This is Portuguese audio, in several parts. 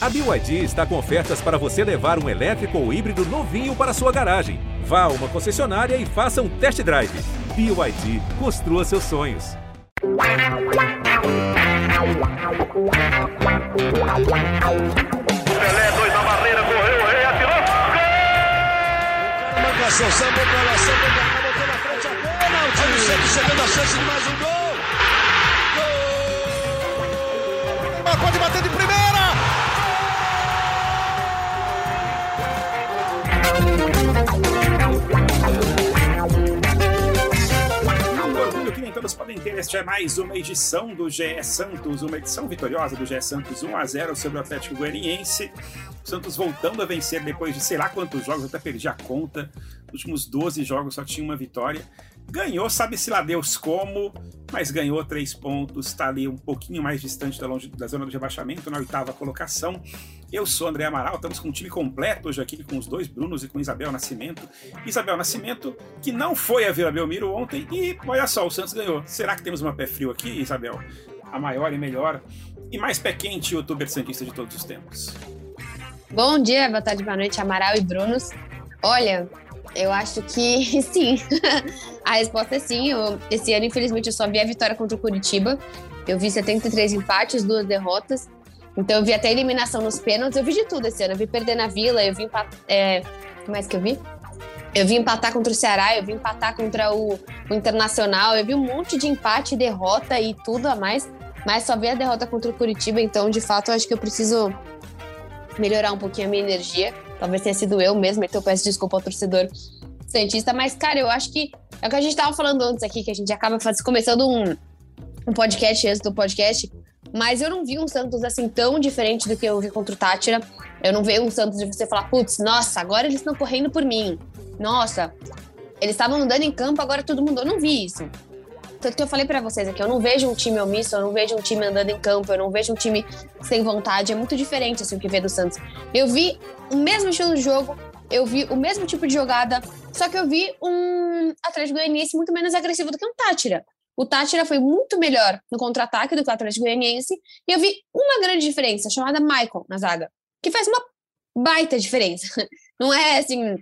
A BYD está com ofertas para você levar um elétrico ou híbrido novinho para sua garagem. Vá a uma concessionária e faça um test drive. BYD, construa seus sonhos. Pelé, dois na barreira, correu, o rei atirou. Gol! Marcação, samba pra lá, samba pra cá, botou na frente a bola. O time sempre chegando a chance de mais um gol. Gol! Neymar pode bater de primeira. Todos podem ter. Este é mais uma edição do GE Santos, uma edição vitoriosa do GE Santos 1 a 0 sobre o Atlético Goianiense. O Santos voltando a vencer depois de sei lá quantos jogos, até perdi a conta. Nos últimos 12 jogos só tinha uma vitória. Ganhou, sabe-se lá Deus como, mas ganhou três pontos, está ali um pouquinho mais distante da, longe, da zona do rebaixamento, na oitava colocação. Eu sou André Amaral, estamos com um time completo hoje aqui, com os dois Brunos e com Isabel Nascimento. Isabel Nascimento, que não foi a Vila Belmiro ontem, e olha só, o Santos ganhou. Será que temos uma pé frio aqui, Isabel? A maior e melhor e mais pé quente youtuber santista de todos os tempos. Bom dia, boa tarde, boa noite, Amaral e Brunos. Olha, eu acho que sim. a resposta é sim. Eu, esse ano, infelizmente, eu só vi a vitória contra o Curitiba. Eu vi 73 empates, duas derrotas. Então, eu vi até eliminação nos pênaltis. Eu vi de tudo esse ano. Eu vi perder na Vila, eu vi empatar. É... Que mais que eu vi? Eu vi empatar contra o Ceará, eu vi empatar contra o, o Internacional. Eu vi um monte de empate, derrota e tudo a mais. Mas só vi a derrota contra o Curitiba. Então, de fato, eu acho que eu preciso melhorar um pouquinho a minha energia. Talvez tenha sido eu mesmo, então eu peço desculpa ao torcedor Santista. Mas, cara, eu acho que é o que a gente tava falando antes aqui, que a gente acaba faz, começando um, um podcast antes do podcast. Mas eu não vi um Santos assim tão diferente do que eu vi contra o Tátira. Eu não vi um Santos de você falar, putz, nossa, agora eles estão correndo por mim. Nossa, eles estavam andando em campo, agora tudo mudou. Eu não vi isso. Tanto que eu falei para vocês aqui, eu não vejo um time omisso, eu não vejo um time andando em campo, eu não vejo um time sem vontade. É muito diferente assim o que vê do Santos. Eu vi o mesmo estilo de jogo, eu vi o mesmo tipo de jogada, só que eu vi um Atlético Goianiense muito menos agressivo do que um Tátira. O Tátira foi muito melhor no contra-ataque do que o Atlético Goianiense, e eu vi uma grande diferença, chamada Michael na zaga, que faz uma baita diferença. Não é assim,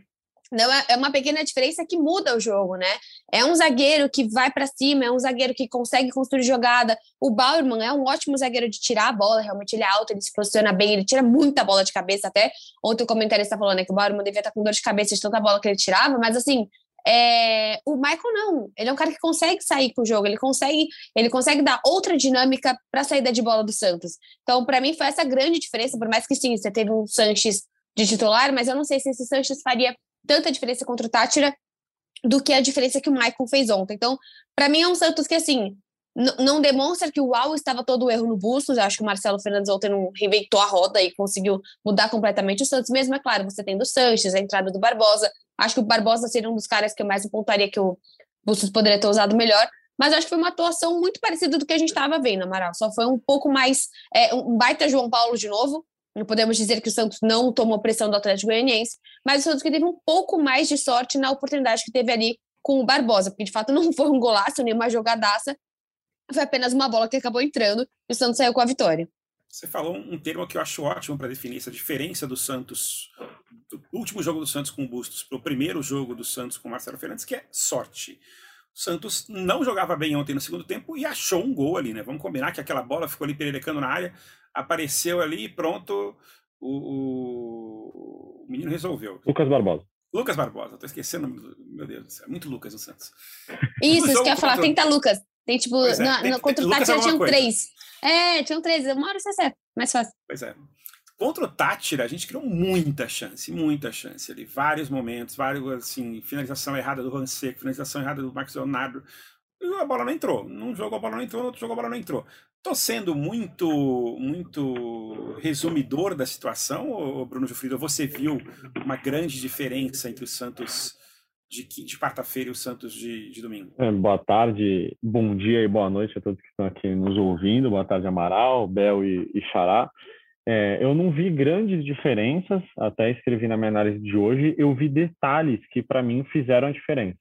não é, é uma pequena diferença que muda o jogo, né? É um zagueiro que vai para cima, é um zagueiro que consegue construir jogada. O Bauerman é um ótimo zagueiro de tirar a bola, realmente ele é alto, ele se posiciona bem, ele tira muita bola de cabeça até. Ontem o comentarista falou né, que o Bauerman devia estar com dor de cabeça de tanta bola que ele tirava, mas assim, é... o Michael não. Ele é um cara que consegue sair com o jogo, ele consegue, ele consegue dar outra dinâmica para a saída de bola do Santos. Então, para mim foi essa grande diferença, por mais que sim, você teve um Sanches de titular, mas eu não sei se esse Sanches faria tanta diferença contra o Tátira do que a diferença que o Michael fez ontem. Então, para mim é um Santos que, assim, não demonstra que o UAU estava todo o erro no Bustos. Eu acho que o Marcelo Fernandes ontem não reinventou a roda e conseguiu mudar completamente o Santos. Mesmo, é claro, você tem do Sanches, a entrada do Barbosa. Acho que o Barbosa seria um dos caras que eu mais apontaria que o Bustos poderia ter usado melhor. Mas acho que foi uma atuação muito parecida do que a gente estava vendo, Amaral. Só foi um pouco mais. É, um baita João Paulo de novo. Não podemos dizer que o Santos não tomou pressão do Atlético Goianiense, mas o Santos que teve um pouco mais de sorte na oportunidade que teve ali com o Barbosa, porque de fato não foi um golaço, nem uma jogadaça, foi apenas uma bola que acabou entrando e o Santos saiu com a vitória. Você falou um termo que eu acho ótimo para definir essa diferença do Santos, do último jogo do Santos com o Bustos, para o primeiro jogo do Santos com o Marcelo Fernandes, que é sorte. O Santos não jogava bem ontem no segundo tempo e achou um gol ali, né? Vamos combinar que aquela bola ficou ali pererecando na área, apareceu ali e pronto, o, o, menino resolveu. Lucas Barbosa. Lucas Barbosa, tô esquecendo, meu Deus do céu, muito Lucas no Santos. Isso, isso que eu ia falar, tenta Lucas. Tem tipo, é, na, tem, no, contra o Tátira tinham coisa. três. É, tinham três, uma hora você acerta, mais fácil. Pois é. Contra o Tátira, a gente criou muita chance, muita chance ali. Vários momentos, vários, assim, finalização errada do Juan Seco, finalização errada do Marcos Leonardo. E a bola não entrou. Num jogo a bola não entrou, no outro jogo a bola não entrou. Estou sendo muito muito resumidor da situação, Bruno Gilfrido? Você viu uma grande diferença entre o Santos de, de quarta-feira e o Santos de, de domingo? É, boa tarde, bom dia e boa noite a todos que estão aqui nos ouvindo. Boa tarde, Amaral, Bel e, e Xará. É, eu não vi grandes diferenças, até escrevi na minha análise de hoje. Eu vi detalhes que, para mim, fizeram a diferença.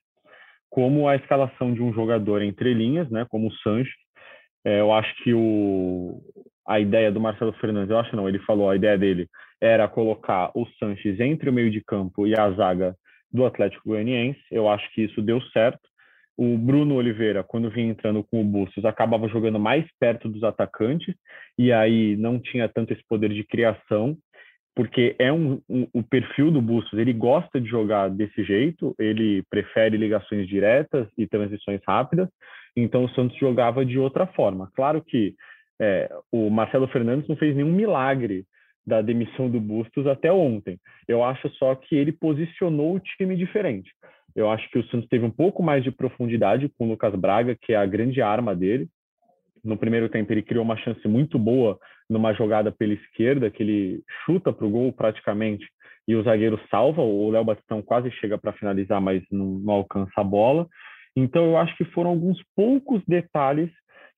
Como a escalação de um jogador entre linhas, né, como o Sancho, é, eu acho que o, a ideia do Marcelo Fernandes, eu acho não, ele falou, a ideia dele era colocar o Sanches entre o meio de campo e a zaga do Atlético Goianiense. Eu acho que isso deu certo. O Bruno Oliveira, quando vinha entrando com o Bustos, acabava jogando mais perto dos atacantes e aí não tinha tanto esse poder de criação, porque é um, um, o perfil do Bustos, ele gosta de jogar desse jeito, ele prefere ligações diretas e transições rápidas, então o Santos jogava de outra forma. Claro que é, o Marcelo Fernandes não fez nenhum milagre da demissão do Bustos até ontem. Eu acho só que ele posicionou o time diferente. Eu acho que o Santos teve um pouco mais de profundidade com o Lucas Braga, que é a grande arma dele. No primeiro tempo, ele criou uma chance muito boa numa jogada pela esquerda, que ele chuta para o gol praticamente e o zagueiro salva. O Léo Batistão quase chega para finalizar, mas não, não alcança a bola. Então, eu acho que foram alguns poucos detalhes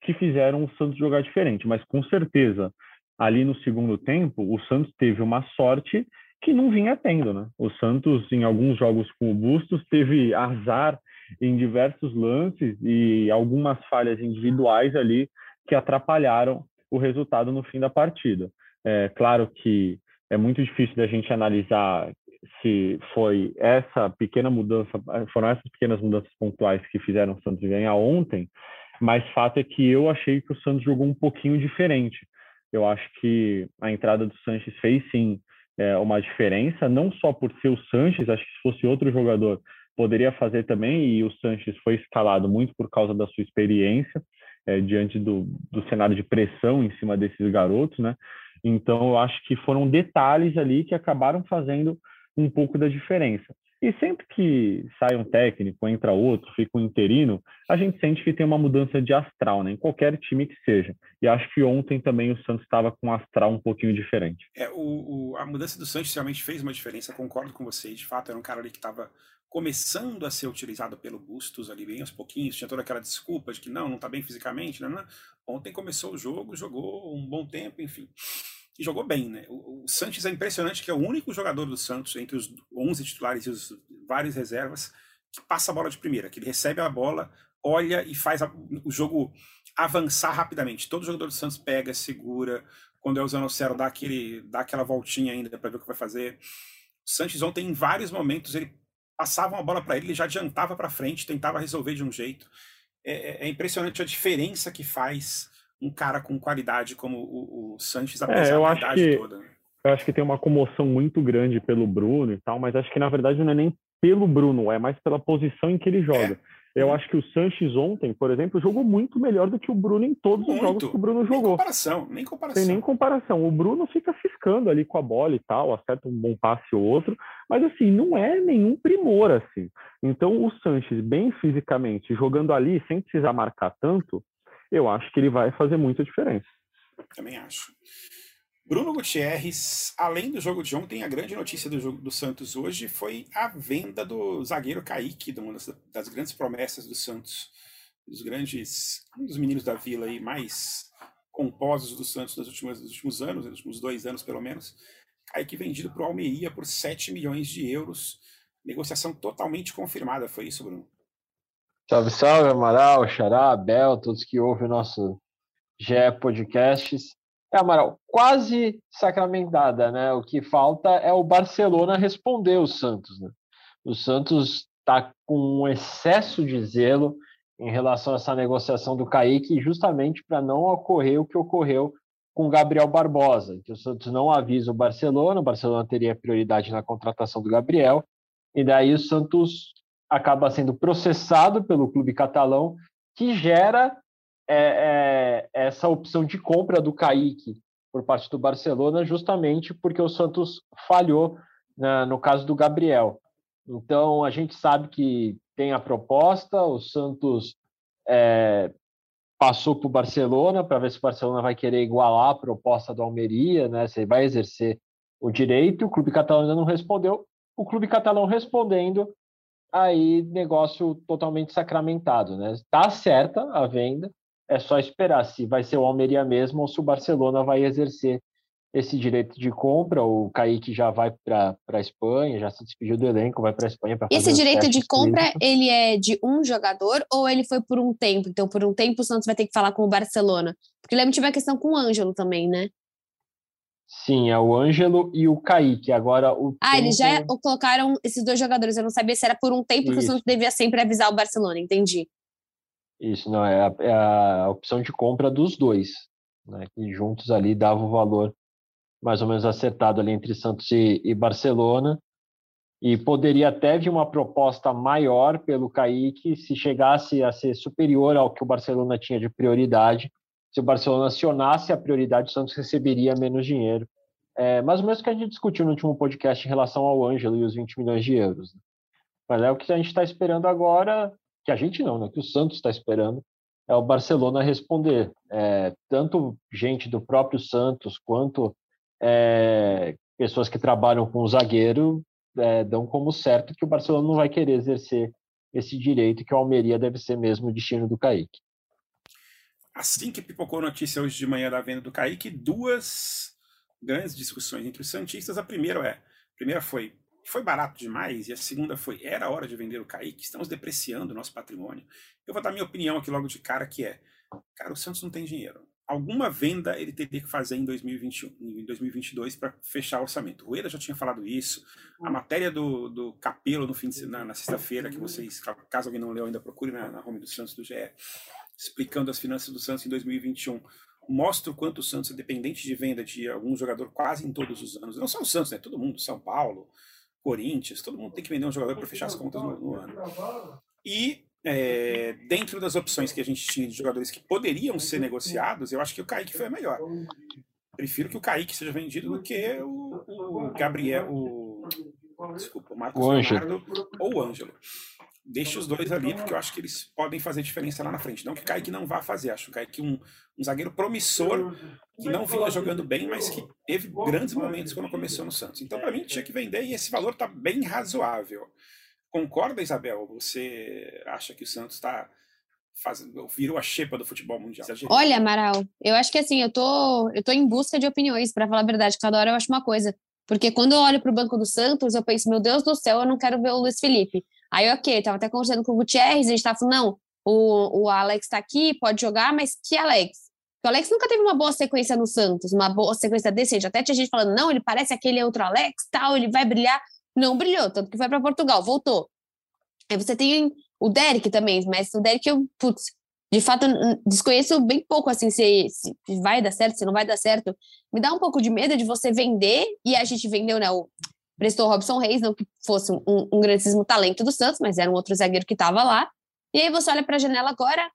que fizeram o Santos jogar diferente, mas com certeza ali no segundo tempo, o Santos teve uma sorte que não vinha tendo, né? O Santos, em alguns jogos com o Bustos, teve azar em diversos lances e algumas falhas individuais ali que atrapalharam o resultado no fim da partida. É claro que é muito difícil da gente analisar se foi essa pequena mudança, foram essas pequenas mudanças pontuais que fizeram o Santos ganhar ontem, mas fato é que eu achei que o Santos jogou um pouquinho diferente. Eu acho que a entrada do Sanches fez sim é, uma diferença, não só por ser o Sanches, acho que se fosse outro jogador poderia fazer também, e o Sanches foi escalado muito por causa da sua experiência é, diante do, do cenário de pressão em cima desses garotos, né? Então eu acho que foram detalhes ali que acabaram fazendo um pouco da diferença. E sempre que sai um técnico, entra outro, fica um interino, a gente sente que tem uma mudança de astral, né? Em qualquer time que seja. E acho que ontem também o Santos estava com um astral um pouquinho diferente. É, o, o, a mudança do Santos realmente fez uma diferença, concordo com você. De fato, era um cara ali que estava começando a ser utilizado pelo Bustos ali bem aos pouquinhos, tinha toda aquela desculpa de que não, não está bem fisicamente, né? Ontem começou o jogo, jogou um bom tempo, enfim e jogou bem, né? O, o Sanches é impressionante que é o único jogador do Santos entre os 11 titulares e os vários reservas que passa a bola de primeira, que ele recebe a bola, olha e faz a, o jogo avançar rapidamente. Todo jogador do Santos pega, segura, quando é o Zanocero dá aquele dá aquela voltinha ainda para ver o que vai fazer. O Sanches ontem em vários momentos ele passava uma bola para ele, ele já adiantava para frente, tentava resolver de um jeito. É, é, é impressionante a diferença que faz um cara com qualidade como o, o Sanches, apesar é, eu da acho idade que, toda. Né? Eu acho que tem uma comoção muito grande pelo Bruno e tal, mas acho que na verdade não é nem pelo Bruno, é mais pela posição em que ele joga. É. Eu acho que o Sanches ontem, por exemplo, jogou muito melhor do que o Bruno em todos muito. os jogos que o Bruno jogou. Nem comparação, nem comparação. Tem nem comparação. O Bruno fica ciscando ali com a bola e tal, acerta um bom passe ou outro, mas assim, não é nenhum primor assim. Então o Sanches, bem fisicamente, jogando ali sem precisar marcar tanto, eu acho que ele vai fazer muita diferença. Também acho. Bruno Gutierrez, além do jogo de ontem, a grande notícia do jogo do Santos hoje foi a venda do zagueiro Kaique, uma das, das grandes promessas do Santos, dos grandes, um dos meninos da vila aí mais composos do Santos nos últimos, nos últimos anos, nos últimos dois anos pelo menos. Kaique vendido para o Almeria por 7 milhões de euros. Negociação totalmente confirmada, foi isso, Bruno? Salve, salve, Amaral, Xará, Bel, todos que ouvem o nosso GE Podcasts. É, Amaral, quase sacramentada, né? O que falta é o Barcelona responder o Santos, né? O Santos está com um excesso de zelo em relação a essa negociação do Kaique, justamente para não ocorrer o que ocorreu com Gabriel Barbosa, que o Santos não avisa o Barcelona, o Barcelona teria prioridade na contratação do Gabriel, e daí o Santos acaba sendo processado pelo clube catalão, que gera é, é, essa opção de compra do Kaique por parte do Barcelona, justamente porque o Santos falhou na, no caso do Gabriel. Então, a gente sabe que tem a proposta, o Santos é, passou para o Barcelona para ver se o Barcelona vai querer igualar a proposta do Almeria, né, se ele vai exercer o direito. O clube catalão ainda não respondeu. O clube catalão respondendo aí negócio totalmente sacramentado, né? Está certa a venda, é só esperar se vai ser o Almeria mesmo ou se o Barcelona vai exercer esse direito de compra. O Kaique já vai para a Espanha, já se despediu do elenco, vai para a Espanha para Esse direito de compra, clínicos. ele é de um jogador ou ele foi por um tempo? Então, por um tempo, o Santos vai ter que falar com o Barcelona. Porque lembra que tive a questão com o Ângelo também, né? Sim, é o Ângelo e o Kaique. Agora o. Ah, tempo... eles já colocaram esses dois jogadores. Eu não sabia se era por um tempo Isso. que o Santos devia sempre avisar o Barcelona, entendi. Isso, não, é a, é a opção de compra dos dois, né? Que juntos ali dava o valor mais ou menos acertado ali entre Santos e, e Barcelona. E poderia até vir uma proposta maior pelo Kaique se chegasse a ser superior ao que o Barcelona tinha de prioridade se o Barcelona acionasse a prioridade, o Santos receberia menos dinheiro. É, mais ou menos o que a gente discutiu no último podcast em relação ao Ângelo e os 20 milhões de euros. Né? Mas é o que a gente está esperando agora, que a gente não, né? que o Santos está esperando, é o Barcelona responder. É, tanto gente do próprio Santos quanto é, pessoas que trabalham com o zagueiro é, dão como certo que o Barcelona não vai querer exercer esse direito, que o Almeria deve ser mesmo o destino do Kaique assim que pipocou a notícia hoje de manhã da venda do Kaique, duas grandes discussões entre os Santistas. A primeira é, a primeira foi, foi barato demais, e a segunda foi, era hora de vender o Kaique, estamos depreciando o nosso patrimônio. Eu vou dar minha opinião aqui logo de cara, que é, cara, o Santos não tem dinheiro. Alguma venda ele teria que fazer em 2021, em 2022 para fechar o orçamento. O Eda já tinha falado isso. A matéria do, do Capelo no fim de, na, na sexta-feira, que vocês, caso alguém não leu ainda, procure na, na home do Santos do GE explicando as finanças do Santos em 2021, mostra o quanto o Santos é dependente de venda de algum jogador quase em todos os anos. Não só o Santos, né? Todo mundo, São Paulo, Corinthians, todo mundo tem que vender um jogador para fechar as contas no, no ano. E é, dentro das opções que a gente tinha de jogadores que poderiam ser negociados, eu acho que o Kaique foi a melhor. Prefiro que o Kaique seja vendido do que o, o Gabriel, o, desculpa, o Marcos o Leonardo ou o Ângelo deixe os dois ali, porque eu acho que eles podem fazer diferença lá na frente. Não que o Kaique não vá fazer, acho que o Kaique um, um zagueiro promissor, que não vinha jogando bem, mas que teve grandes momentos quando começou no Santos. Então, para mim, tinha que vender e esse valor está bem razoável. Concorda, Isabel? Você acha que o Santos está fazendo, virou a xepa do futebol mundial? Olha, Amaral, eu acho que assim, eu tô, eu tô em busca de opiniões, para falar a verdade, cada hora eu acho uma coisa. Porque quando eu olho para o banco do Santos, eu penso, meu Deus do céu, eu não quero ver o Luiz Felipe. Aí, ok, tava até conversando com o Gutierrez, a gente tava falando, não, o, o Alex tá aqui, pode jogar, mas que Alex? o Alex nunca teve uma boa sequência no Santos, uma boa sequência decente. Até tinha gente falando, não, ele parece aquele outro Alex, tal, ele vai brilhar. Não brilhou, tanto que foi para Portugal, voltou. Aí você tem o Derek também, mas o Derek eu, putz, de fato, desconheço bem pouco, assim, se, se vai dar certo, se não vai dar certo. Me dá um pouco de medo de você vender, e a gente vendeu, né, o, prestou Robson Reis, não que fosse um, um grandíssimo talento do Santos, mas era um outro zagueiro que estava lá. E aí você olha para a janela agora,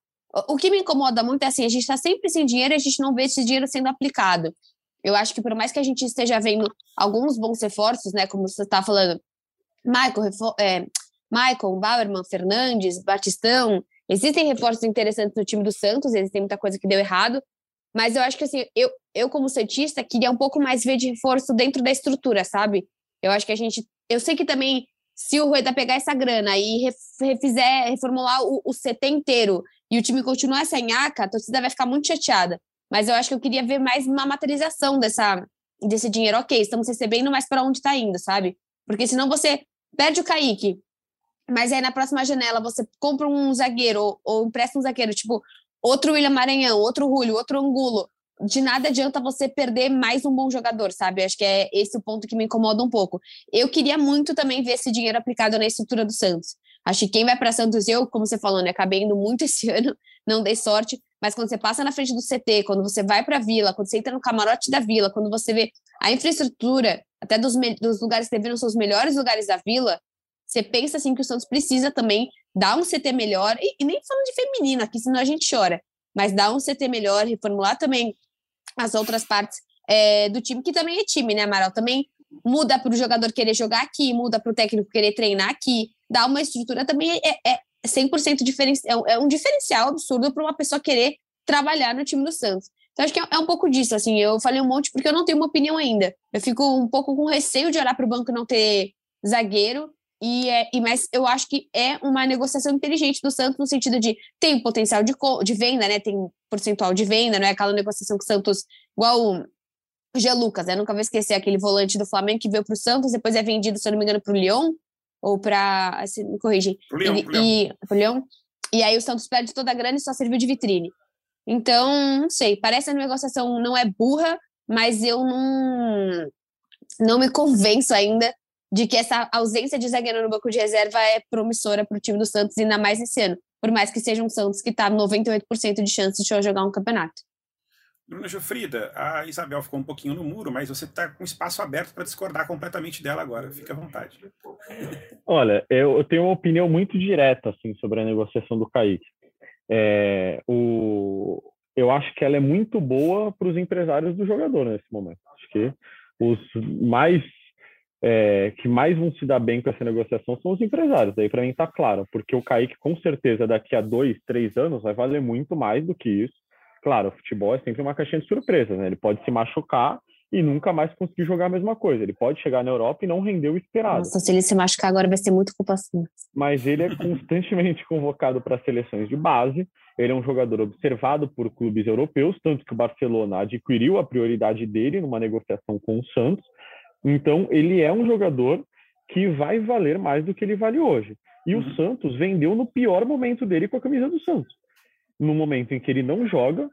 o que me incomoda muito é assim, a gente está sempre sem dinheiro e a gente não vê esse dinheiro sendo aplicado. Eu acho que por mais que a gente esteja vendo alguns bons reforços, né, como você está falando, Michael, é, Michael, Bauerman, Fernandes, Batistão, existem reforços interessantes no time do Santos, existem muita coisa que deu errado, mas eu acho que assim, eu, eu como santista queria um pouco mais ver de reforço dentro da estrutura, sabe? Eu acho que a gente. Eu sei que também, se o Rueda pegar essa grana e refizer, reformular o, o CT inteiro e o time continuar sem aca, a torcida vai ficar muito chateada. Mas eu acho que eu queria ver mais uma materialização dessa, desse dinheiro. Ok, estamos recebendo, mas para onde está indo, sabe? Porque senão você perde o Kaique, mas aí na próxima janela você compra um zagueiro ou, ou empresta um zagueiro, tipo outro William Maranhão, outro Julio, outro Angulo de nada adianta você perder mais um bom jogador, sabe? Acho que é esse o ponto que me incomoda um pouco. Eu queria muito também ver esse dinheiro aplicado na estrutura do Santos. Acho que quem vai para Santos, eu, como você falou, né, acabei indo muito esse ano, não dei sorte, mas quando você passa na frente do CT, quando você vai para a Vila, quando você entra no camarote da Vila, quando você vê a infraestrutura, até dos, dos lugares que deveriam ser os melhores lugares da Vila, você pensa assim que o Santos precisa também dar um CT melhor, e, e nem falando de feminino aqui, senão a gente chora, mas dar um CT melhor, reformular também as outras partes é, do time, que também é time, né, Amaral? Também muda para o jogador querer jogar aqui, muda para o técnico querer treinar aqui, dá uma estrutura também é, é 100% diferencial, é um diferencial absurdo para uma pessoa querer trabalhar no time do Santos. Então, acho que é, é um pouco disso, assim, eu falei um monte porque eu não tenho uma opinião ainda. Eu fico um pouco com receio de olhar para o banco e não ter zagueiro, e, é, e mas eu acho que é uma negociação inteligente do Santos no sentido de tem potencial de, de venda, né? Tem percentual de venda, não é aquela negociação que o Santos, igual o Jean Lucas, né? Nunca vou esquecer aquele volante do Flamengo que veio para o Santos, depois é vendido, se eu não me engano, para o Lyon, ou para. Se me corrigem. Pro Leão, e, pro e, pro Leão. E aí o Santos perde toda a grana e só serviu de vitrine. Então, não sei, parece a negociação não é burra, mas eu não, não me convenço ainda de que essa ausência de zagueiro no banco de reserva é promissora para o time do Santos, ainda mais esse ano. Por mais que seja um Santos que está 98% de chance de jogar um campeonato. Bruna Gilfrida, a Isabel ficou um pouquinho no muro, mas você está com espaço aberto para discordar completamente dela agora. Fica à vontade. Olha, eu, eu tenho uma opinião muito direta assim sobre a negociação do Kaique. É, o, eu acho que ela é muito boa para os empresários do jogador nesse momento. Acho que os mais é, que mais vão se dar bem com essa negociação são os empresários. Aí para mim está claro, porque o Kaique com certeza daqui a dois, três anos vai valer muito mais do que isso. Claro, o futebol é sempre uma caixinha de surpresas, né? Ele pode se machucar e nunca mais conseguir jogar a mesma coisa. Ele pode chegar na Europa e não render o esperado. Nossa, se ele se machucar agora vai ser muito culpa sua. Mas ele é constantemente convocado para seleções de base. Ele é um jogador observado por clubes europeus, tanto que o Barcelona adquiriu a prioridade dele numa negociação com o Santos. Então, ele é um jogador que vai valer mais do que ele vale hoje. E o Santos vendeu no pior momento dele com a camisa do Santos. No momento em que ele não joga,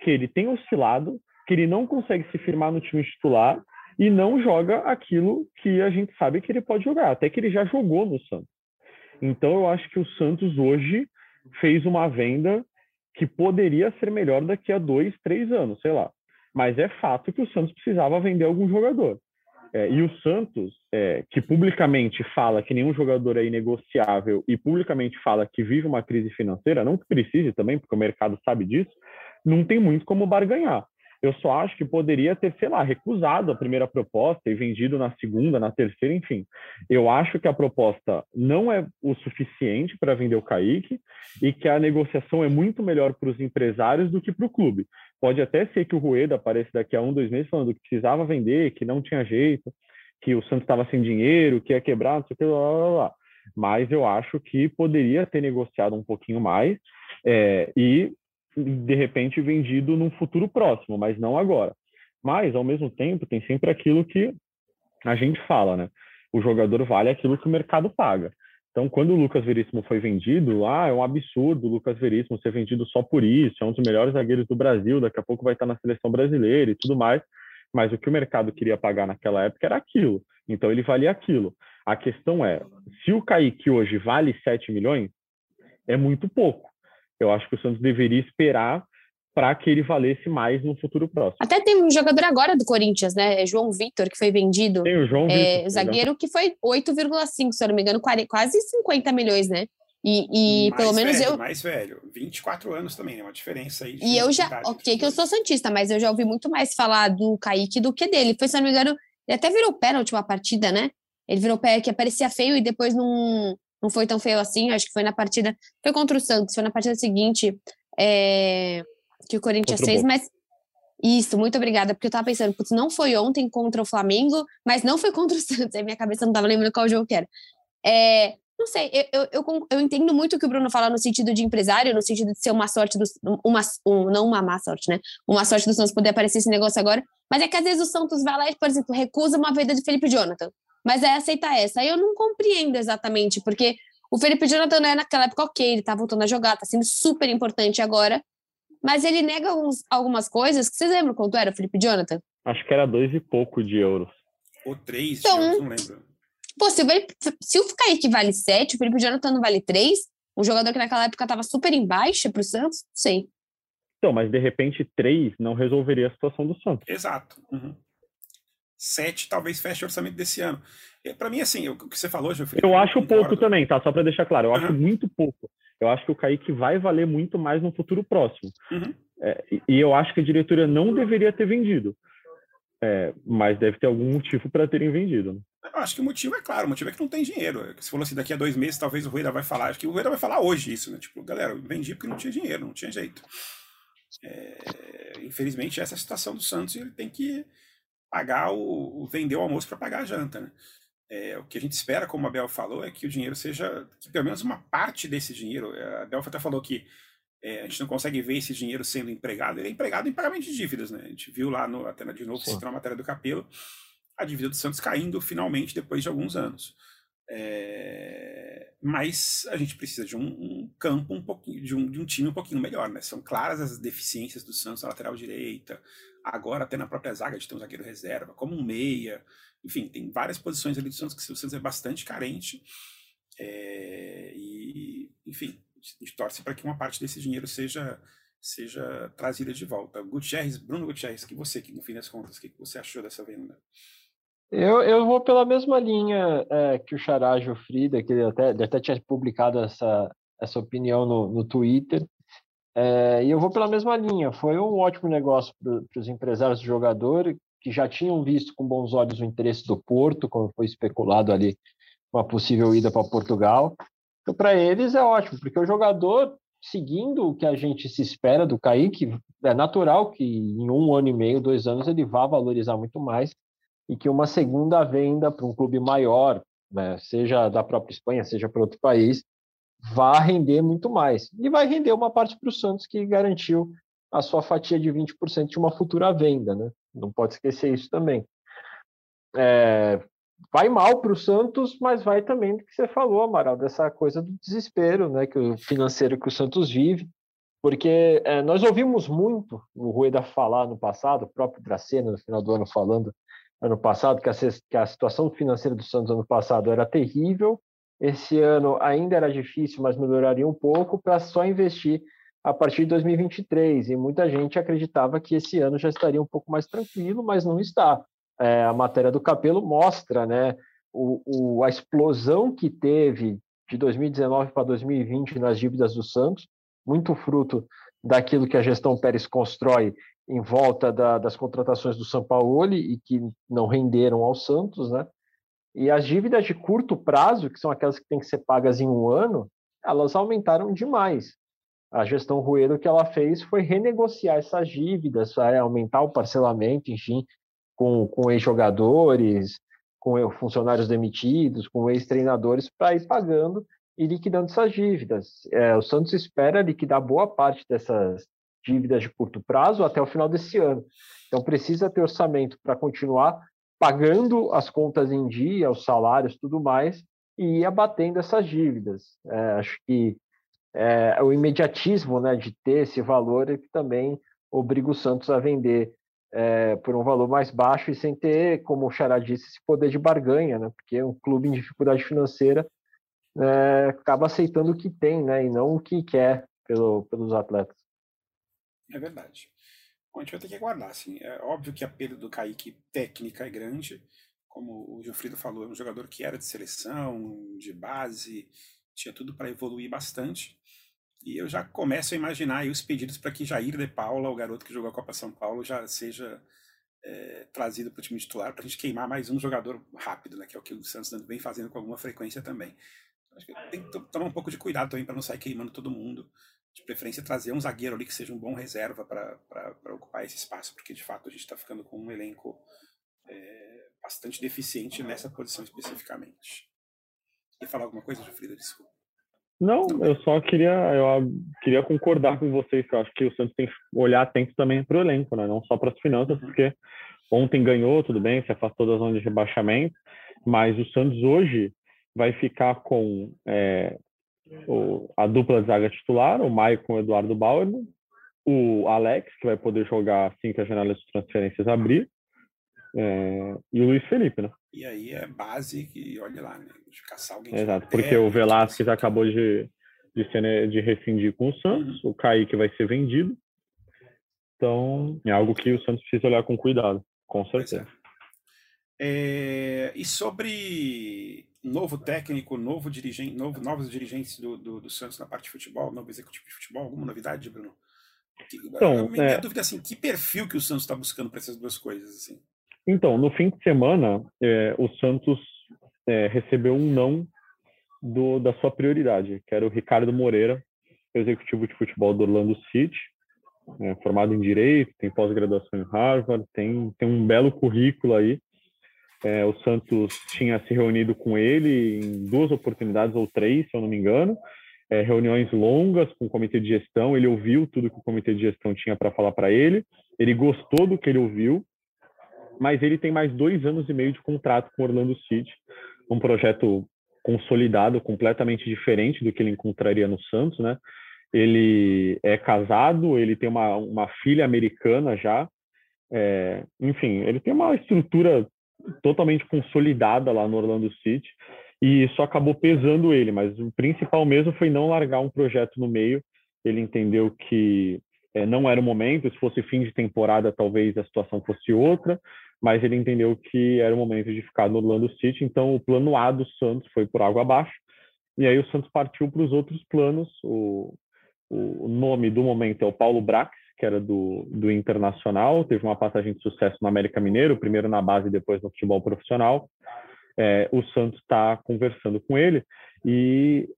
que ele tem oscilado, que ele não consegue se firmar no time titular e não joga aquilo que a gente sabe que ele pode jogar, até que ele já jogou no Santos. Então eu acho que o Santos hoje fez uma venda que poderia ser melhor daqui a dois, três anos, sei lá. Mas é fato que o Santos precisava vender algum jogador. É, e o Santos, é, que publicamente fala que nenhum jogador é inegociável e publicamente fala que vive uma crise financeira, não que precise também, porque o mercado sabe disso, não tem muito como barganhar. Eu só acho que poderia ter, sei lá, recusado a primeira proposta e vendido na segunda, na terceira, enfim. Eu acho que a proposta não é o suficiente para vender o Kaique e que a negociação é muito melhor para os empresários do que para o clube. Pode até ser que o Rueda apareça daqui a um, dois meses falando que precisava vender, que não tinha jeito, que o Santos estava sem dinheiro, que ia quebrar, não sei o que, lá, lá, lá. Mas eu acho que poderia ter negociado um pouquinho mais é, e de repente vendido num futuro próximo, mas não agora. Mas, ao mesmo tempo, tem sempre aquilo que a gente fala, né? O jogador vale aquilo que o mercado paga. Então, quando o Lucas Veríssimo foi vendido, ah, é um absurdo o Lucas Veríssimo ser vendido só por isso, é um dos melhores zagueiros do Brasil, daqui a pouco vai estar na seleção brasileira e tudo mais. Mas o que o mercado queria pagar naquela época era aquilo. Então, ele valia aquilo. A questão é, se o Kaique hoje vale 7 milhões, é muito pouco. Eu acho que o Santos deveria esperar para que ele valesse mais no futuro próximo. Até tem um jogador agora do Corinthians, né? É João Vitor, que foi vendido. Tem o João é, Vitor. zagueiro que foi 8,5, se eu não me engano, 40, quase 50 milhões, né? E, e pelo menos velho, eu. Mais velho, 24 anos também, né? Uma diferença aí. E eu já. Ok, que eu sou Santista, mas eu já ouvi muito mais falar do Kaique do que dele. Foi, se eu não me engano, ele até virou pé na última partida, né? Ele virou pé que aparecia feio e depois não, não foi tão feio assim. Acho que foi na partida. Foi contra o Santos, foi na partida seguinte é, que o Corinthians fez, mas. Isso, muito obrigada, porque eu tava pensando, putz, não foi ontem contra o Flamengo, mas não foi contra o Santos. Aí minha cabeça não tava lembrando qual jogo que era. É, não sei, eu, eu, eu, eu entendo muito o que o Bruno fala no sentido de empresário, no sentido de ser uma sorte do. Uma, um, não uma má sorte, né? Uma sorte do Santos poder aparecer esse negócio agora. Mas é que às vezes o Santos vai lá e, por exemplo, recusa uma venda de Felipe Jonathan. Mas é aceitar essa. Aí eu não compreendo exatamente, porque o Felipe Jonathan né, naquela época, ok, ele tá voltando a jogar, tá sendo super importante agora. Mas ele nega alguns, algumas coisas que vocês lembram quanto era o Felipe Jonathan? Acho que era dois e pouco de euros. Ou três, Então, eu não lembro. Pô, se o, Felipe- se o Kaique vale 7, o Felipe Jonathan não vale 3, um jogador que naquela época tava super em baixa pro Santos, não sei. Então, mas de repente três não resolveria a situação do Santos. Exato. Uhum. Sete talvez feche o orçamento desse ano. Para mim, assim, o que você falou, Gilfrida, Eu acho pouco também, tá? Só para deixar claro, eu acho Uhum. muito pouco. Eu acho que o Kaique vai valer muito mais no futuro próximo. Uhum. É, e- eu acho que a diretoria não deveria ter vendido. É, mas deve ter algum motivo para terem vendido. né? Eu acho que o motivo é claro, o motivo é que não tem dinheiro. Você falou assim, daqui a dois meses talvez o Rueda vai falar. Acho que o Rueda vai falar hoje isso, né? Tipo, galera, eu vendi porque não tinha dinheiro, não tinha jeito. É, infelizmente, essa é a situação do Santos e ele tem que pagar o, o vender o almoço para pagar a janta, né? É, o que a gente espera, como a Bel falou, é que o dinheiro seja, que pelo menos uma parte desse dinheiro, a Bel até falou que é, a gente não consegue ver esse dinheiro sendo empregado. Ele é empregado em pagamento de dívidas, né? A gente viu lá, no, até de novo, citou na matéria do Capelo, a dívida do Santos caindo finalmente depois de alguns anos. É, mas a gente precisa de um, um, campo um pouquinho, de um, de um time um pouquinho melhor, né? São claras as deficiências do Santos na lateral direita, agora até na própria zaga de ter um zagueiro reserva, como um meia, enfim, tem várias posições ali do Santos que o Santos é bastante carente. É, e, enfim, a gente torce para que uma parte desse dinheiro seja seja trazida de volta. Gutierrez, Bruno Gutierrez, que você, que no fim das contas, o que você achou dessa venda? Eu, eu vou pela mesma linha é, que o Xará Jofrida, que ele até, ele até tinha publicado essa, essa opinião no, no Twitter, é, e eu vou pela mesma linha. Foi um ótimo negócio para os empresários do jogador, que já tinham visto com bons olhos o interesse do Porto, como foi especulado ali, uma possível ida para Portugal. Então, para eles é ótimo, porque o jogador, seguindo o que a gente se espera do Kaique, é natural que em um ano e meio, dois anos, ele vá valorizar muito mais e que uma segunda venda para um clube maior, né, seja da própria Espanha, seja para outro país, vá render muito mais. E vai render uma parte para o Santos, que garantiu a sua fatia de 20% de uma futura venda. Né? Não pode esquecer isso também. É, vai mal para o Santos, mas vai também do que você falou, Amaral, dessa coisa do desespero né, que o financeiro que o Santos vive, porque é, nós ouvimos muito o Rueda falar no passado, o próprio Dracena no final do ano falando ano passado que a, que a situação financeira do Santos ano passado era terrível, esse ano ainda era difícil, mas melhoraria um pouco para só investir a partir de 2023. E muita gente acreditava que esse ano já estaria um pouco mais tranquilo, mas não está é, a matéria do Capelo mostra né, o, o, a explosão que teve de 2019 para 2020 nas dívidas do Santos, muito fruto daquilo que a gestão Pérez constrói em volta da, das contratações do São Paulo e que não renderam ao Santos, né? E as dívidas de curto prazo, que são aquelas que têm que ser pagas em um ano, elas aumentaram demais. A gestão Rueiro que ela fez foi renegociar essas dívidas, aumentar o parcelamento, enfim, com, com ex-jogadores, com funcionários demitidos, com ex-treinadores, para ir pagando e liquidando essas dívidas. É, o Santos espera liquidar boa parte dessas dívidas de curto prazo até o final desse ano. Então, precisa ter orçamento para continuar pagando as contas em dia, os salários, tudo mais, e ir abatendo essas dívidas. É, acho que é, o imediatismo né, de ter esse valor é que também obriga o Santos a vender é, por um valor mais baixo e sem ter, como o Xará disse, esse poder de barganha, né? Porque um clube em dificuldade financeira é, acaba aceitando o que tem, né? E não o que quer pelo, pelos atletas. É verdade. Bom, a gente vai ter que aguardar, assim. É óbvio que a perda do Kaique técnica é grande. Como o Gilfrido falou, é um jogador que era de seleção, de base, tinha tudo para evoluir bastante. E eu já começo a imaginar os pedidos para que Jair de Paula, o garoto que jogou a Copa São Paulo, já seja é, trazido para o time titular, para a gente queimar mais um jogador rápido, né, que é o que o Santos vem fazendo com alguma frequência também. Acho que tem que tomar um pouco de cuidado também para não sair queimando todo mundo. De preferência, trazer um zagueiro ali que seja um bom reserva para ocupar esse espaço, porque de fato a gente está ficando com um elenco é, bastante deficiente nessa posição especificamente. Quer falar alguma coisa, Frida? Desculpa. Não, eu só queria, eu queria concordar com vocês, que eu acho que o Santos tem que olhar atento também para o elenco, né? não só para as finanças, uhum. porque ontem ganhou, tudo bem, se afastou da zona de rebaixamento, mas o Santos hoje vai ficar com é, o, a dupla de zaga titular, o Maicon e o Eduardo Bauer, o Alex, que vai poder jogar assim que a janela de transferências abrir, é, e o Luiz Felipe, né? E aí é base que, olha lá, né? De caçar alguém. Exato, porque o Velasquez acabou de, de, ser, de rescindir com o Santos, uhum. o Kaique vai ser vendido. Então, é algo que o Santos precisa olhar com cuidado, com é. certeza. É. É, e sobre novo técnico, novo dirigente, novo, novos dirigentes do, do, do, Santos na parte de futebol, novo executivo de futebol, alguma novidade, Bruno? Então, a minha é... dúvida é assim, que perfil que o Santos está buscando para essas duas coisas? Assim? Então, no fim de semana, é, o Santos é, recebeu um não do, da sua prioridade, que era o Ricardo Moreira, executivo de futebol do Orlando City, é, formado em Direito, tem pós-graduação em Harvard, tem, tem um belo currículo aí. É, o Santos tinha se reunido com ele em duas oportunidades, ou três, se eu não me engano, é, reuniões longas com o comitê de gestão, ele ouviu tudo que o comitê de gestão tinha para falar para ele, ele gostou do que ele ouviu, mas ele tem mais dois anos e meio de contrato com Orlando City, um projeto consolidado, completamente diferente do que ele encontraria no Santos, né? Ele é casado, ele tem uma, uma filha americana já, é, enfim, ele tem uma estrutura totalmente consolidada lá no Orlando City e isso acabou pesando ele, mas o principal mesmo foi não largar um projeto no meio. Ele entendeu que é, não era o momento, se fosse fim de temporada, talvez a situação fosse outra, mas ele entendeu que era o momento de ficar no Orlando City, então o plano A do Santos foi por água abaixo, e aí o Santos partiu para os outros planos. O, o nome do momento é o Paulo Brax, que era do, do Internacional, teve uma passagem de sucesso no América Mineiro, primeiro na base depois no futebol profissional. É, o Santos está conversando com ele e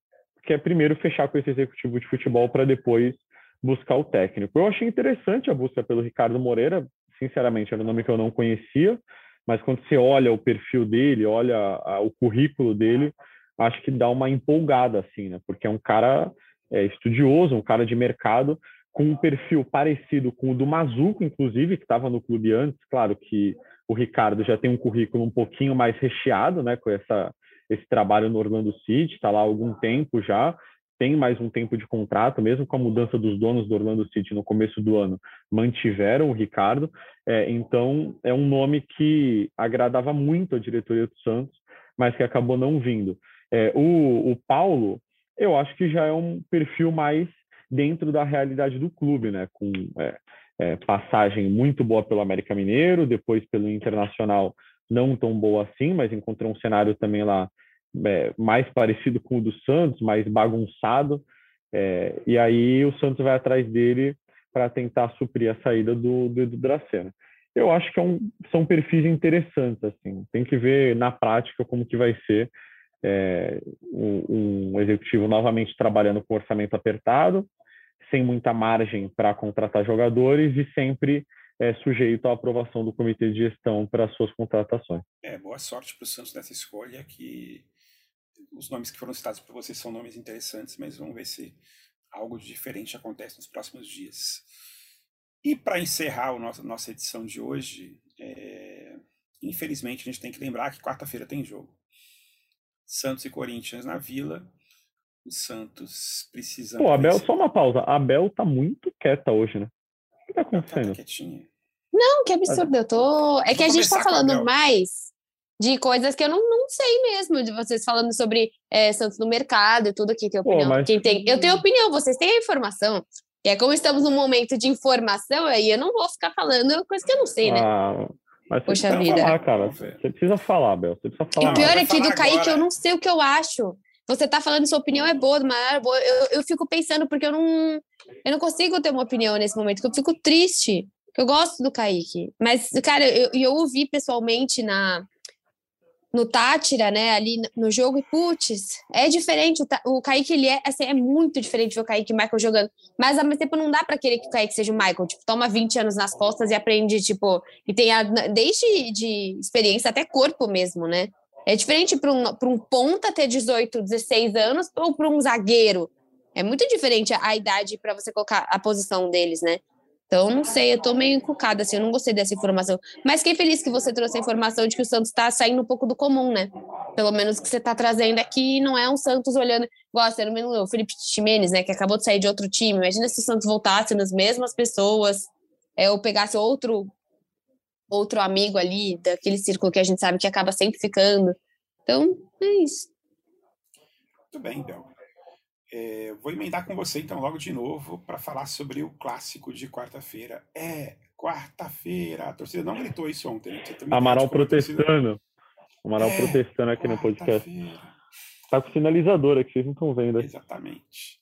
quer primeiro fechar com esse executivo de futebol para depois buscar o técnico. Eu achei interessante a busca pelo Ricardo Moreira, sinceramente, era um nome que eu não conhecia, mas quando você olha o perfil dele, olha a, o currículo dele, acho que dá uma empolgada, assim, né? Porque é um cara é, estudioso, um cara de mercado, com um perfil parecido com o do Mazuco, inclusive, que estava no clube antes. Claro que o Ricardo já tem um currículo um pouquinho mais recheado, né, com essa, esse trabalho no Orlando City, está lá há algum tempo já, tem mais um tempo de contrato, mesmo com a mudança dos donos do Orlando City no começo do ano, mantiveram o Ricardo. É, então, é um nome que agradava muito a diretoria do Santos, mas que acabou não vindo. É, o, o Paulo, eu acho que já é um perfil mais dentro da realidade do clube, né? Com é, é, passagem muito boa pelo América Mineiro, depois pelo Internacional não tão boa assim, mas encontrou um cenário também lá é, mais parecido com o do Santos, mais bagunçado. É, e aí o Santos vai atrás dele para tentar suprir a saída do, do Edu Dracena. Eu acho que é um, são perfis interessantes, assim. Tem que ver na prática como que vai ser é, um, um executivo novamente trabalhando com orçamento apertado, sem muita margem para contratar jogadores e sempre é, sujeito à aprovação do comitê de gestão para suas contratações. É, boa sorte para o Santos nessa escolha, que os nomes que foram citados por vocês são nomes interessantes, mas vamos ver se algo diferente acontece nos próximos dias. E para encerrar a nossa, nossa edição de hoje, é, infelizmente a gente tem que lembrar que quarta-feira tem jogo. Santos e Corinthians na Vila, o Santos precisa. Pô, Abel, só uma pausa. A Abel tá muito quieta hoje, né? O que tá acontecendo? Tá quietinha. Não, que absurdo. Eu tô. É que a gente tá falando mais de coisas que eu não, não sei mesmo, de vocês falando sobre é, Santos no mercado e tudo aqui, que é opinião. Pô, mas... Quem tem... Eu tenho opinião, vocês têm a informação. E é como estamos num momento de informação, aí eu não vou ficar falando coisa que eu não sei, né? Ah, mas você Poxa vida. Falar, cara. Você precisa falar, Bel. Você precisa falar. E pior é que do Kaique eu não sei o que eu acho. Você tá falando sua opinião é boa, mas eu, eu fico pensando porque eu não, eu não consigo ter uma opinião nesse momento, que eu fico triste. Eu gosto do Kaique. Mas, cara, eu, eu ouvi pessoalmente na, no Tátira, né, ali no jogo, e putz, é diferente. O, o Kaique, ele é, assim, é muito diferente ver o Kaique e o Michael jogando. Mas ao mesmo tempo não dá para querer que o Kaique seja o Michael. Tipo, toma 20 anos nas costas e aprende, tipo, e tem a, desde de experiência até corpo mesmo, né? É diferente para um, um ponta ter 18, 16 anos ou para um zagueiro. É muito diferente a idade para você colocar a posição deles, né? Então, não sei, eu tô meio encucada, assim, eu não gostei dessa informação. Mas fiquei feliz que você trouxe a informação de que o Santos tá saindo um pouco do comum, né? Pelo menos que você tá trazendo aqui, não é um Santos olhando, igual sendo o Felipe Ximenes, né, que acabou de sair de outro time. Imagina se o Santos voltasse nas mesmas pessoas, é, ou pegasse outro outro amigo ali daquele círculo que a gente sabe que acaba sempre ficando. Então, é isso. Muito bem, Bel. É, vou emendar com você então logo de novo para falar sobre o clássico de quarta-feira. É, quarta-feira. A torcida não gritou isso ontem. Né? Amaral protestando. Amaral é, protestando aqui no podcast. Tá com sinalizador aqui, vocês não estão vendo. Exatamente.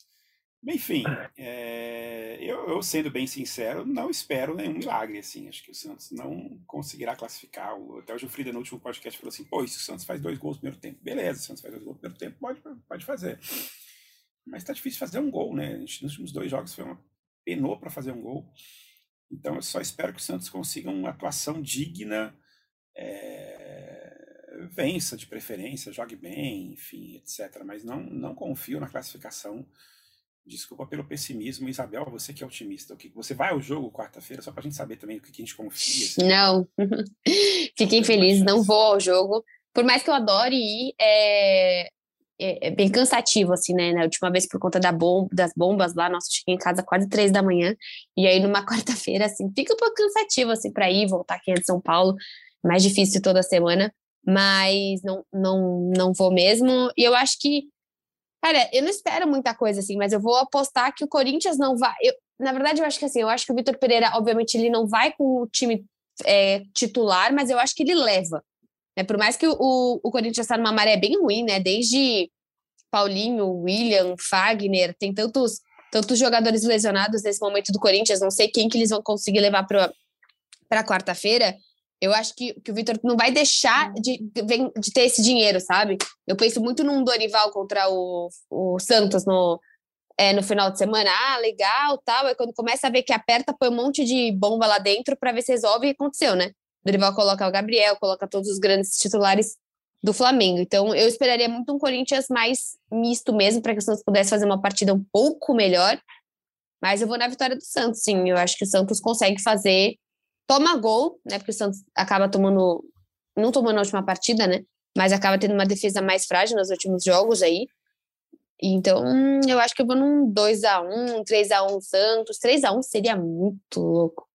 Enfim, é, eu, eu, sendo bem sincero, não espero nenhum milagre, assim. Acho que o Santos não conseguirá classificar. Até o Gilfrida, no último podcast, falou assim: pô, se o Santos faz dois gols no primeiro tempo, beleza, o Santos faz dois gols no primeiro tempo, pode, pode fazer. Mas tá difícil fazer um gol, né? Nos últimos dois jogos foi uma penou para fazer um gol. Então eu só espero que o Santos consiga uma atuação digna, é, vença de preferência, jogue bem, enfim, etc. Mas não, não confio na classificação. Desculpa pelo pessimismo, Isabel, você que é otimista. O que você vai ao jogo quarta-feira só para a gente saber também o que, que a gente confia. Assim. Não, fiquei feliz, não vou ao jogo. Por mais que eu adore ir, é, é, é bem cansativo, assim, né? Na última vez, por conta da bom, das bombas lá, nossa, eu cheguei em casa quase três da manhã. E aí, numa quarta-feira, assim, fica um pouco cansativo, assim, para ir, voltar aqui de São Paulo. Mais difícil toda semana. Mas não, não, não vou mesmo. E eu acho que Cara, eu não espero muita coisa assim, mas eu vou apostar que o Corinthians não vai. Eu, na verdade, eu acho que assim, eu acho que o Vitor Pereira, obviamente, ele não vai com o time é, titular, mas eu acho que ele leva. Né? Por mais que o, o Corinthians está numa maré bem ruim, né? Desde Paulinho, William, Fagner, tem tantos, tantos jogadores lesionados nesse momento do Corinthians, não sei quem que eles vão conseguir levar para quarta-feira. Eu acho que, que o Vitor não vai deixar hum. de, de ter esse dinheiro, sabe? Eu penso muito num Dorival contra o, o Santos no, é, no final de semana. Ah, legal, tal. Aí quando começa a ver que aperta, põe um monte de bomba lá dentro para ver se resolve e aconteceu, né? Dorival coloca o Gabriel, coloca todos os grandes titulares do Flamengo. Então, eu esperaria muito um Corinthians mais misto mesmo, para que o Santos pudesse fazer uma partida um pouco melhor. Mas eu vou na vitória do Santos, sim. Eu acho que o Santos consegue fazer toma gol, né? Porque o Santos acaba tomando, não tomou na última partida, né? Mas acaba tendo uma defesa mais frágil nos últimos jogos aí. Então, eu acho que eu vou num 2x1, 3x1 Santos. 3x1 seria muito louco.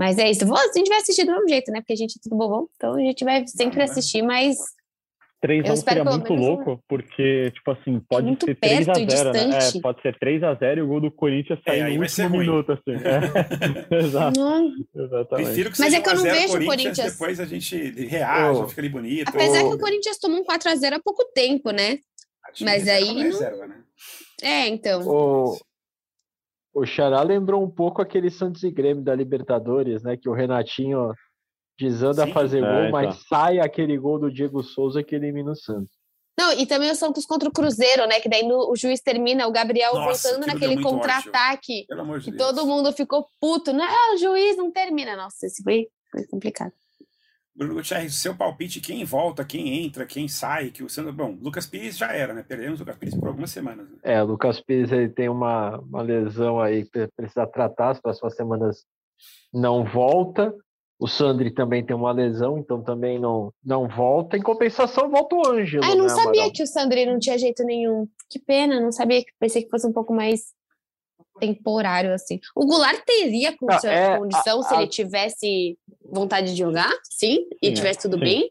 Mas é isso. Vou, a gente vai assistir do mesmo jeito, né? Porque a gente é tudo bobão. Então a gente vai sempre assistir, mas 3x1 seria muito louco, porque, tipo assim, pode muito ser 3x0, né? É, pode ser 3x0 e o gol do Corinthians sair é, no último minuto, assim. É. Exato. Não. Exatamente. Prefiro que Mas é que eu não vejo o Corinthians. Depois a gente reage, oh. fica ali bonito. Apesar oh. que o Corinthians tomou um 4x0 há pouco tempo, né? Mas aí. Reserva, né? É, então. O, o Xará lembrou um pouco aquele Santos e Grêmio da Libertadores, né? Que o Renatinho desanda Sim, a fazer é, gol, então. mas sai aquele gol do Diego Souza que elimina o Santos. Não, e também o Santos contra o Cruzeiro, né? Que daí no, o juiz termina, o Gabriel Nossa, voltando naquele contra-ataque. E todo mundo ficou puto. Não, o juiz não termina. Nossa, esse foi, foi complicado. Bruno Gutierrez, seu palpite, quem volta, quem entra, quem sai, que o Santos. Bom, Lucas Pires já era, né? Perdemos o Lucas Pires por algumas semanas. Né? É, o Lucas Pires ele tem uma, uma lesão aí que precisa tratar, as próximas semanas não volta. O Sandri também tem uma lesão, então também não, não volta. Em compensação, volta o Ângelo. Ah, eu não né, sabia Amaral? que o Sandri não tinha jeito nenhum. Que pena, não sabia. Pensei que fosse um pouco mais temporário, assim. O Goulart teria condição, é, condição a, se a... ele tivesse vontade de jogar, sim, e sim, tivesse tudo sim. bem?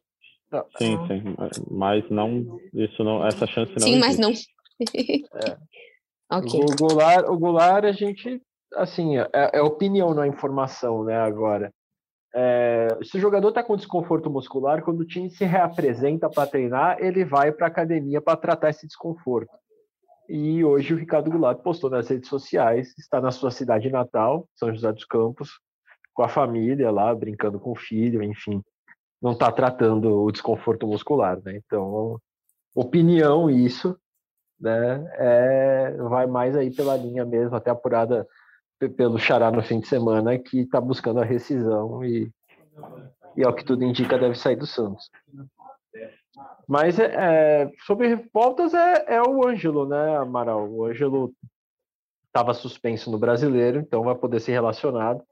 Sim, sim, mas não, isso não, essa chance não Sim, existe. mas não. é. okay. O Goulart, o Goulart, a gente, assim, é, é opinião, não é informação, né, agora. É, se o jogador está com desconforto muscular, quando o time se reapresenta para treinar, ele vai para a academia para tratar esse desconforto. E hoje o Ricardo Goulart postou nas redes sociais, está na sua cidade natal, São José dos Campos, com a família lá, brincando com o filho, enfim. Não está tratando o desconforto muscular, né? Então, opinião isso, né? É, vai mais aí pela linha mesmo, até apurada pelo Xará no fim de semana, que está buscando a rescisão e, e, ao que tudo indica, deve sair do Santos. Mas é, é sobre voltas é, é, o Ângelo, né, Amaral? O Ângelo estava suspenso no brasileiro, então vai poder ser relacionado.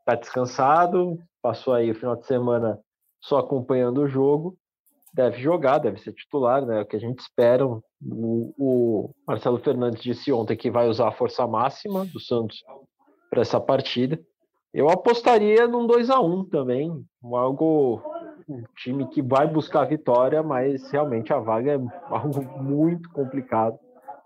Está descansado, passou aí o final de semana só acompanhando o jogo. Deve jogar, deve ser titular, né? É o que a gente espera. O, o Marcelo Fernandes disse ontem que vai usar a força máxima do Santos para essa partida. Eu apostaria num 2 a 1 também, algo um time que vai buscar a vitória, mas realmente a vaga é algo muito complicado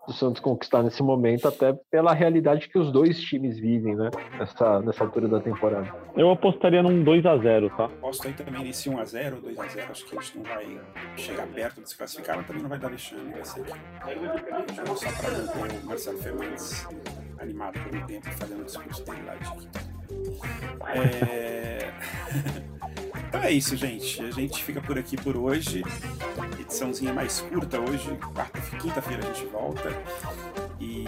do Santos conquistar nesse momento, até pela realidade que os dois times vivem, né? Nessa, nessa altura da temporada. Eu apostaria num 2 a 0 tá? Aposto aí também nesse 1 a 0 2 a 0 Acho que a gente não vai chegar perto de se classificar, mas também não vai dar vexame, vai ser aqui. Só para manter o Marcelo Fernandes animado pelo tempo fazendo o discurso dele lá de É... então é isso, gente. A gente fica por aqui por hoje. Ediçãozinha mais curta hoje. Quarta, quinta-feira a gente volta. E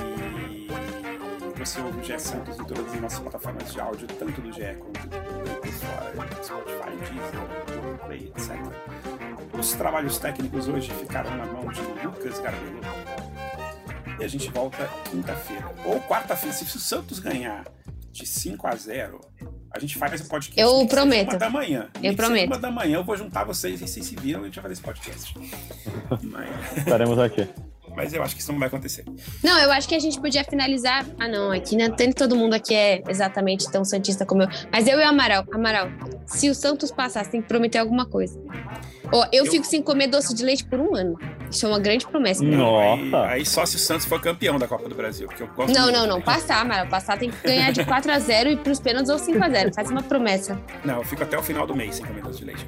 você ouve o GE Santos em todas as nossas plataformas de áudio, tanto do GE quanto do fora, Spotify, Deezer, play, etc. Os trabalhos técnicos hoje ficaram na mão de Lucas Garbello. E a gente volta quinta-feira. Ou quarta-feira, se o Santos ganhar de 5 a 0 a gente faz esse podcast. Eu prometo. Uma da manhã. Eu prometo. Uma da manhã eu vou juntar vocês e vocês se viram e a gente vai fazer esse podcast. mas, Estaremos aqui. Mas eu acho que isso não vai acontecer. Não, eu acho que a gente podia finalizar. Ah, não, aqui não tem todo mundo aqui é exatamente tão santista como eu. Mas eu e o Amaral, Amaral, se o Santos passar, você tem que prometer alguma coisa. Ó, eu, Eu- fico sem comer doce de leite por um ano. Isso é uma grande promessa. Não, aí, Nossa. aí só se o Santos for campeão da Copa do Brasil. Porque eu gosto Não, não, de não. Passar, Amaral. Passar tem que ganhar de 4 a 0 e pros pênaltis ou 5 a 0 Faz uma promessa. Não, eu fico até o final do mês sem comer doce de leite.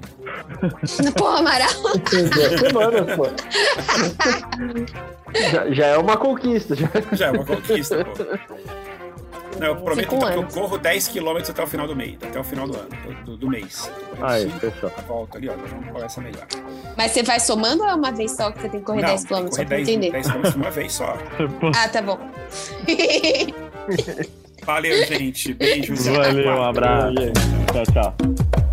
Porra, Amaral. Duas semanas, pô. já, já é uma conquista. Já. Já é uma conquista, pô. Não, eu prometo então, que eu corro 10 km até o final do mês, até o final do ano, do, do mês. Aí, fechou. a volta ali, ó, vamos começar melhor. Mas você vai somando ou é uma vez só que você tem que correr Não, 10 tem km? que Só correr pra 10, entender. 10 km de uma vez só. Ah, tá bom. Valeu, gente. Beijos. Valeu, um abraço. Tchau, tchau.